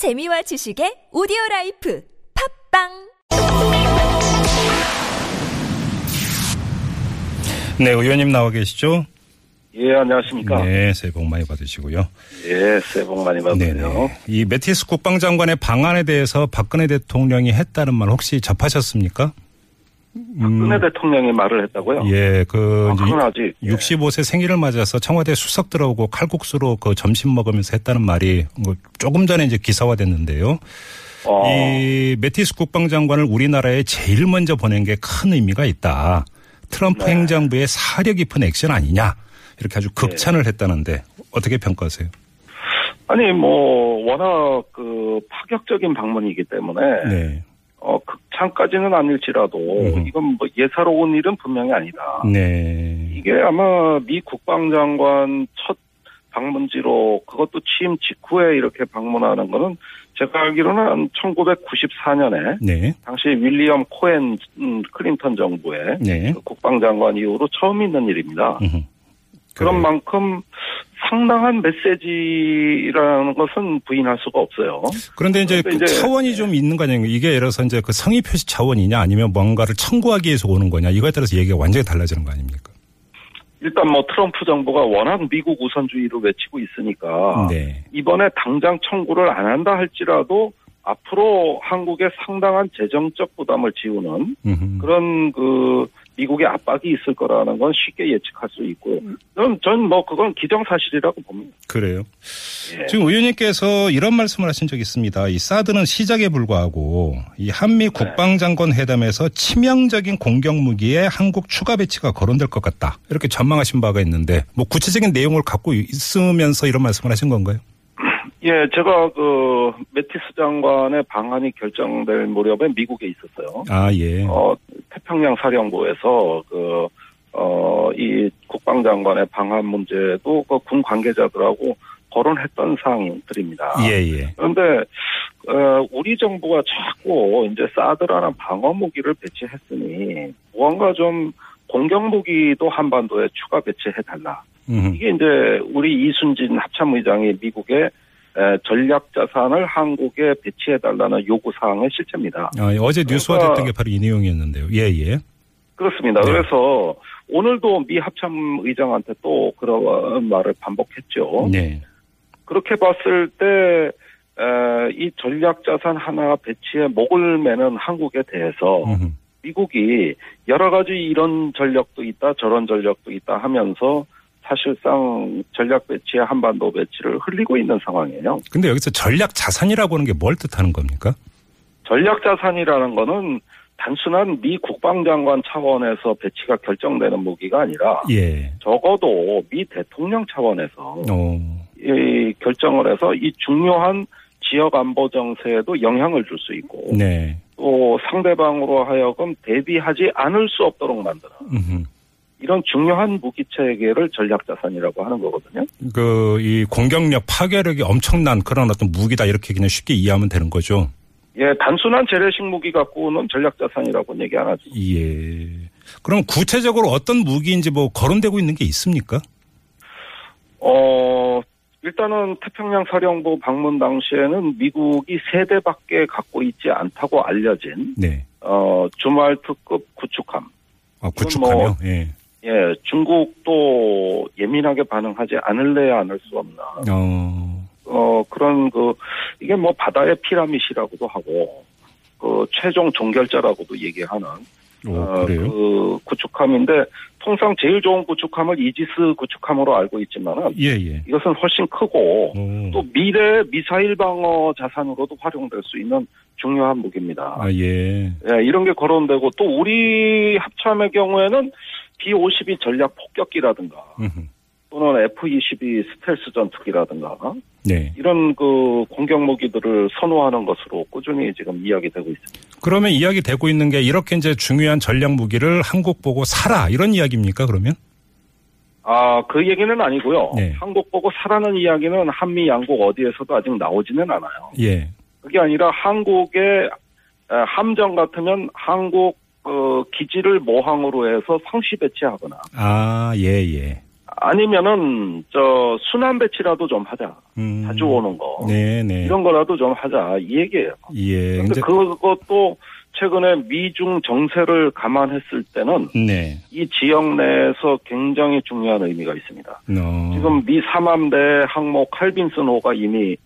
재미와 지식의 오디오 life 팟빵 네, 의원님 나와 계시죠? 예, 안녕하십니까. 네, 새해 복 많이 받으시고요. 예, 새해 복 많이 받으세요. 이 매티스 국방장관의 방안에 대해서 박근혜 대통령이 했다는 말 혹시 접하셨습니까? 박근혜 대통령이 말을 했다고요? 예, 그 아, 이제 그건 아직. 예. 65세 생일을 맞아서 청와대 수석 들어오고 칼국수로 그 점심 먹으면서 했다는 말이 뭐 조금 전에 이제 기사화됐는데요. 어, 이 메티스 국방장관을 우리나라에 제일 먼저 보낸 게 큰 의미가 있다. 트럼프 네. 행정부의 사려 깊은 액션 아니냐. 이렇게 아주 극찬을 했다는데 어떻게 평가하세요? 아니, 뭐, 워낙 그 파격적인 방문이기 때문에, 네. 어, 극찬까지는 아닐지라도, 음흠. 이건 뭐 예사로운 일은 분명히 아니다. 네. 이게 아마 미 국방장관 첫 방문지로 그것도 취임 직후에 이렇게 방문하는 거는 제가 알기로는 한 1994년에 네. 당시 윌리엄 코엔 음, 클린턴 정부의 네. 그 국방장관 이후로 처음 있는 일입니다. 그런. 만큼 상당한 메시지라는 것은 부인할 수가 없어요. 그런데 이제 그 이제- 차원이 좀 있는 거 아니에요? 이게 예를 들어서 이제 그 성의 표시 차원이냐 아니면 뭔가를 청구하기 위해서 오는 거냐 이거에 따라서 얘기가 완전히 달라지는 거 아닙니까? 일단 뭐 트럼프 정부가 워낙 미국 우선주의를 외치고 있으니까 네. 이번에 당장 청구를 안 한다 할지라도 앞으로 한국에 상당한 재정적 부담을 지우는 음흠. 그런 그 미국의 압박이 있을 거라는 건 쉽게 예측할 수 있고 저는 전뭐 그건 기정사실이라고 봅니다. 그래요. 예. 지금 의원님께서 이런 말씀을 하신 적이 있습니다. 이 사드는 시작에 불과하고 이 한미 네. 국방장관 회담에서 치명적인 공격 무기에 한국 추가 배치가 거론될 것 같다. 이렇게 전망하신 바가 있는데 뭐 구체적인 내용을 갖고 있으면서 이런 말씀을 하신 건가요? 예, 제가 그 메티스 장관의 방안이 결정될 무렵에 미국에 있었어요. 아 예. 어, 태평양 사령부에서 그, 어, 이 국방장관의 방한 문제도 그 군 관계자들하고 거론했던 사항들입니다. 예 예. 그런데, 어, 우리 정부가 자꾸 이제 사드라는 방어 무기를 배치했으니 무언가 좀 공격 무기도 한반도에 추가 배치해 달라. 음흠. 이게 이제 우리 이순진 합참의장이 미국의 에, 전략 자산을 한국에 배치해 달라는 요구 사항의 실체입니다. 아, 어제 뉴스화 그러니까- 됐던 게 바로 이 내용이었는데요. 예 예. 그렇습니다. 네. 그래서 오늘도 미 합참 의장한테 또 그런 말을 반복했죠. 네. 그렇게 봤을 때, 에, 이 전략 자산 하나 배치에 목을 매는 한국에 대해서 음흠. 미국이 여러 가지 이런 전력도 있다, 저런 전력도 있다 하면서 사실상 전략 배치에 한반도 배치를 흘리고 있는 상황이에요. 근데 여기서 전략 자산이라고 하는 게 뭘 뜻하는 겁니까? 전략 자산이라는 거는 단순한 미 국방장관 차원에서 배치가 결정되는 무기가 아니라 예. 적어도 미 대통령 차원에서 어. 이 결정을 해서 이 중요한 지역 안보 정세에도 영향을 줄 수 있고 네. 또 상대방으로 하여금 대비하지 않을 수 없도록 만드는. 이런 중요한 무기 체계를 전략 자산이라고 하는 거거든요. 그, 이 공격력, 파괴력이 엄청난 그런 어떤 무기다 이렇게 그냥 쉽게 이해하면 되는 거죠. 예, 단순한 재래식 무기 갖고는 전략 자산이라고는 얘기 안 하죠. 예. 그럼 구체적으로 어떤 무기인지 뭐 거론되고 있는 게 있습니까? 어, 일단은 태평양 사령부 방문 당시에는 미국이 세 대밖에 갖고 있지 않다고 알려진 네. 어, 주말 특급 구축함. 아, 구축하며. 뭐- 예. 예, 중국도 예민하게 반응하지 않을래야 않을 수 없나. 어. 어, 그런 그, 이게 뭐 바다의 피라밋이라고도 하고, 그 최종 종결자라고도 얘기하는, 오, 어? 그 구축함인데, 통상 제일 좋은 구축함을 이지스 구축함으로 알고 있지만은, 예, 예. 이것은 훨씬 크고, 오. 또 미래 미사일 방어 자산으로도 활용될 수 있는 중요한 무기입니다. 아, 예. 예, 이런 게 거론되고, 또 우리 합참의 경우에는 B-52 전략 폭격기라든가, 음흠. 또는 F-22 스텔스 전투기라든가, 네. 이런 그 공격 무기들을 선호하는 것으로 꾸준히 지금 이야기되고 있습니다. 그러면 이야기 되고 있는 게 이렇게 이제 중요한 전략 무기를 한국 보고 사라 이런 이야기입니까, 그러면? 아, 그 얘기는 아니고요. 네. 한국 보고 사라는 이야기는 한미 양국 어디에서도 아직 나오지는 않아요. 예. 그게 아니라 한국의 에, 함정 같으면 한국 어, 기지를 모항으로 해서 상시 배치하거나 아, 예, 예. 아니면은 저 순환 배치라도 좀 하자. 음. 자주 오는 거. 네, 네. 이런 거라도 좀 하자 이 얘기예요. 예. 근데 이제- 그것도 최근에 미중 정세를 감안했을 때는 네. 이 지역 내에서 굉장히 중요한 의미가 있습니다. 어. 지금 미 3함대 항모 칼빈슨호가 이미 어,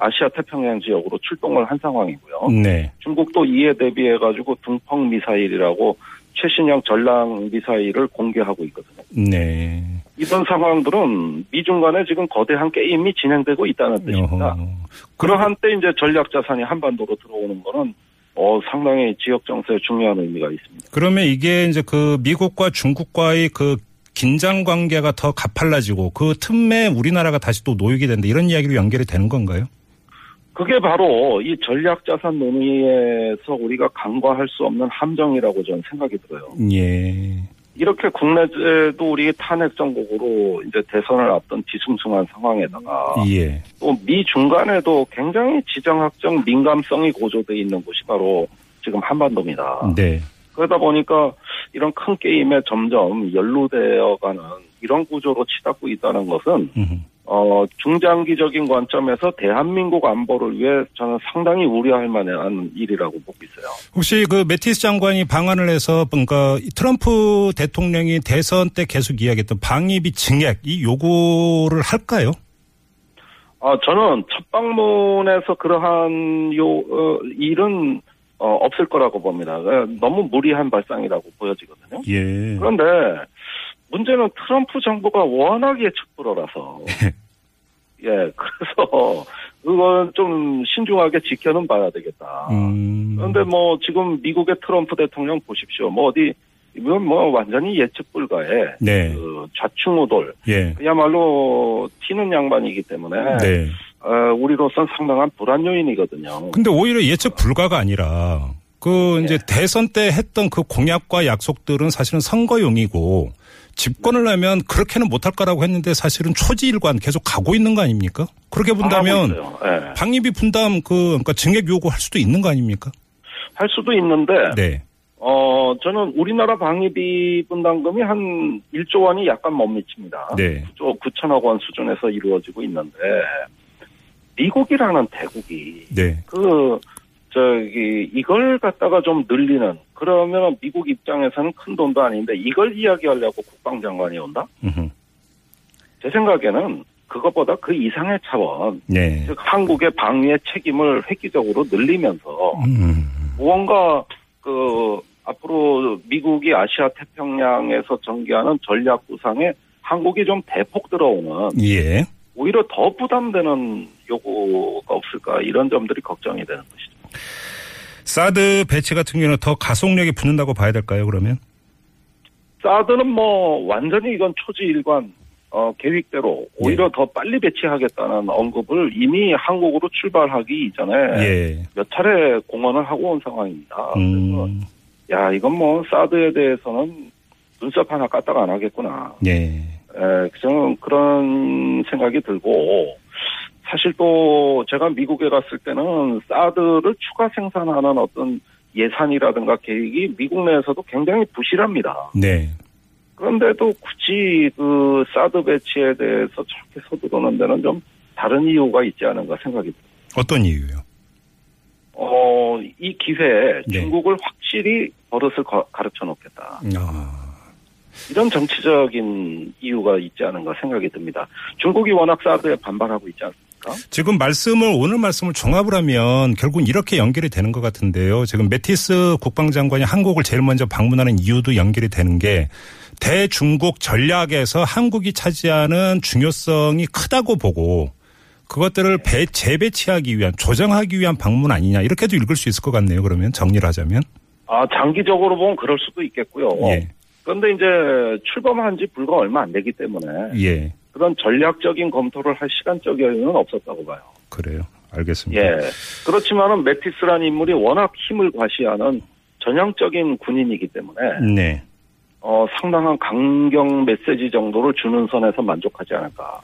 아시아 태평양 지역으로 출동을 한 상황이고요. 네. 중국도 이에 대비해 가지고 둥펑 미사일이라고 최신형 전랑 미사일을 공개하고 있거든요. 네. 이런 상황들은 미중 간에 지금 거대한 게임이 진행되고 있다는 뜻입니다. 어허. 그러한 때 이제 전략 자산이 한반도로 들어오는 거는 어, 상당히 지역 정세에 중요한 의미가 있습니다. 그러면 이게 이제 그 미국과 중국과의 그 긴장 관계가 더 가팔라지고 그 틈에 우리나라가 다시 또 놓이게 된다 이런 이야기로 연결이 되는 건가요? 그게 바로 이 전략 자산 논의에서 우리가 간과할 수 없는 함정이라고 저는 생각이 들어요. 예. 이렇게 국내에도 우리 탄핵 정국으로 이제 대선을 앞둔 뒤숭숭한 상황에다가 예. 또미 중간에도 굉장히 지정학적 민감성이 고조돼 있는 곳이 바로 지금 한반도입니다. 네. 그러다 보니까 이런 큰 게임에 점점 연루되어가는 이런 구조로 치닫고 있다는 것은 음흠. 어, 중장기적인 관점에서 대한민국 안보를 위해 저는 상당히 우려할 만한 일이라고 보고 있어요. 혹시 그 매티스 장관이 방안을 해서 뭔가 이 트럼프 대통령이 대선 때 계속 이야기했던 방위비 증액 이 요구를 할까요? 아, 저는 첫 방문에서 그러한 요, 어, 일은, 어, 없을 거라고 봅니다. 어, 너무 무리한 발상이라고 보여지거든요. 예. 그런데 문제는 트럼프 정부가 워낙 예측불허라서. 예, 그래서 그건 좀 신중하게 지켜는 봐야 되겠다. 음. 그런데 뭐 지금 미국의 트럼프 대통령 보십시오. 뭐 어디 이건 뭐 완전히 예측 불가의 네. 그 좌충우돌 예. 그야말로 튀는 양반이기 때문에 네. 어, 우리로선 상당한 불안 요인이거든요. 근데 오히려 예측 불가가 아니라 그 이제 예. 대선 때 했던 그 공약과 약속들은 사실은 선거용이고 집권을 하면 그렇게는 못할 거라고 했는데 사실은 초지일관 계속 가고 있는 거 아닙니까? 그렇게 본다면 하고 있어요. 예. 방위비 분담 그 그러니까 증액 요구할 수도 있는 거 아닙니까? 할 수도 있는데 네. 어 저는 우리나라 방위비 분담금이 한 1조 원이 약간 못 미칩니다. 네. 9조 9천억 원 수준에서 이루어지고 있는데 미국이라는 대국이 네. 그 저기 이걸 갖다가 좀 늘리는 그러면 미국 입장에서는 큰 돈도 아닌데 이걸 이야기하려고 국방장관이 온다? 제 생각에는 그것보다 그 이상의 차원, 네. 즉 한국의 방위의 책임을 획기적으로 늘리면서 음. 무언가 그 앞으로 미국이 아시아 태평양에서 전개하는 전략 구상에 한국이 좀 대폭 들어오는 예. 오히려 더 부담되는 요구가 없을까 이런 점들이 걱정이 되는 것이죠. 사드 배치 같은 경우는 더 가속력이 붙는다고 봐야 될까요, 그러면? 사드는 뭐 완전히 이건 초지일관 어, 계획대로 오히려 예. 더 빨리 배치하겠다는 언급을 이미 한국으로 출발하기 이전에 예. 몇 차례 공언을 하고 온 상황입니다. 그래서 음. 야 이건 뭐 사드에 대해서는 눈썹 하나 까딱 안 하겠구나. 예. 에, 저는 그런 생각이 들고 사실 또 제가 미국에 갔을 때는 사드를 추가 생산하는 어떤 예산이라든가 계획이 미국 내에서도 굉장히 부실합니다. 네. 그런데도 굳이 그 사드 배치에 대해서 저렇게 서두르는 데는 좀 다른 이유가 있지 않은가 생각이 듭니다. 어떤 이유요? 어, 이 기회에 네. 중국을 확실히 버릇을 거- 가르쳐 놓겠다. 아. 이런 정치적인 이유가 있지 않은가 생각이 듭니다. 중국이 워낙 사드에 반발하고 있지 않습니까? 지금 말씀을 오늘 말씀을 종합을 하면 결국 이렇게 연결이 되는 것 같은데요. 지금 메티스 국방장관이 한국을 제일 먼저 방문하는 이유도 연결이 되는 게 대중국 전략에서 한국이 차지하는 중요성이 크다고 보고 그것들을 배, 재배치하기 위한 조정하기 위한 방문 아니냐 이렇게도 읽을 수 있을 것 같네요. 그러면 정리를 하자면 아, 장기적으로 보면 그럴 수도 있겠고요. 예, 그런데 이제 출범한 지 불과 얼마 안 되기 때문에 예, 그런 전략적인 검토를 할 시간적 여유는 없었다고 봐요. 그래요. 알겠습니다. 예. 그렇지만은 메티스라는 인물이 워낙 힘을 과시하는 전형적인 군인이기 때문에 네. 어, 상당한 강경 메시지 정도를 주는 선에서 만족하지 않을까.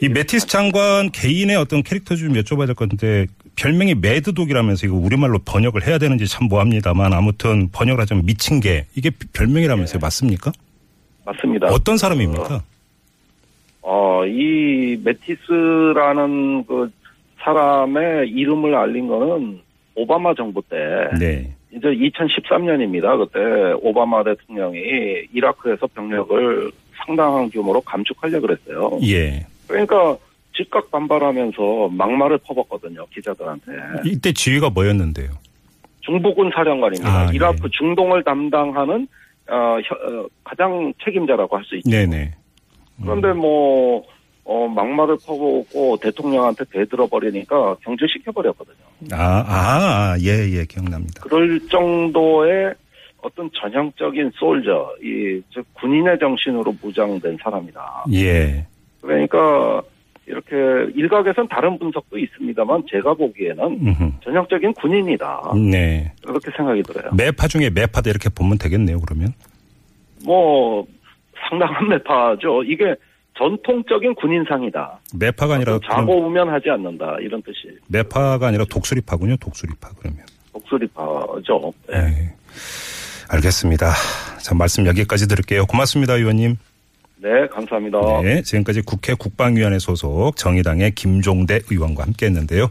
이 메티스 장관 개인의 어떤 캐릭터 좀 여쭤봐야 될 건데 별명이 매드독이라면서 이거 우리말로 번역을 해야 되는지 참 뭐합니다만 아무튼 번역을 하자면 미친 개 이게 별명이라면서요 맞습니까? 맞습니다. 어떤 사람입니까? 어, 이 메티스라는 그 사람의 이름을 알린 거는 오바마 정부 때 네. 이제 2013년입니다. 그때 오바마 대통령이 이라크에서 병력을 상당한 규모로 감축하려고 그랬어요. 예. 그러니까 즉각 반발하면서 막말을 퍼붓거든요. 기자들한테. 이때 지휘가 뭐였는데요? 중부군 사령관입니다. 아, 이라크 네. 중동을 담당하는 어, 혀- 어, 가장 책임자라고 할 수 있죠. 네네. 그런데 뭐 어, 막말을 퍼붓고 대통령한테 대들어 버리니까 경질시켜 버렸거든요. 아, 아, 예, 예, 기억납니다. 그럴 정도의 어떤 전형적인 솔저, 이, 즉, 군인의 정신으로 무장된 사람이다. 예. 그러니까, 이렇게, 일각에선 다른 분석도 있습니다만, 제가 보기에는. 전형적인 군인이다. 네. 그렇게 생각이 들어요. 매파 중에 매파다 이렇게 보면 되겠네요, 그러면. 뭐, 상당한 매파죠. 이게 전통적인 군인상이다. 매파가 아니라 그럼 자고우면하지 않는다. 이런 뜻이. 매파가 아니라 독수리파군요, 독수리파 그러면. 목소리파죠. 네. 네. 알겠습니다. 자, 말씀 여기까지 들을게요. 고맙습니다, 의원님. 네, 감사합니다. 네, 지금까지 국회 국방위원회 소속 정의당의 김종대 의원과 함께 했는데요.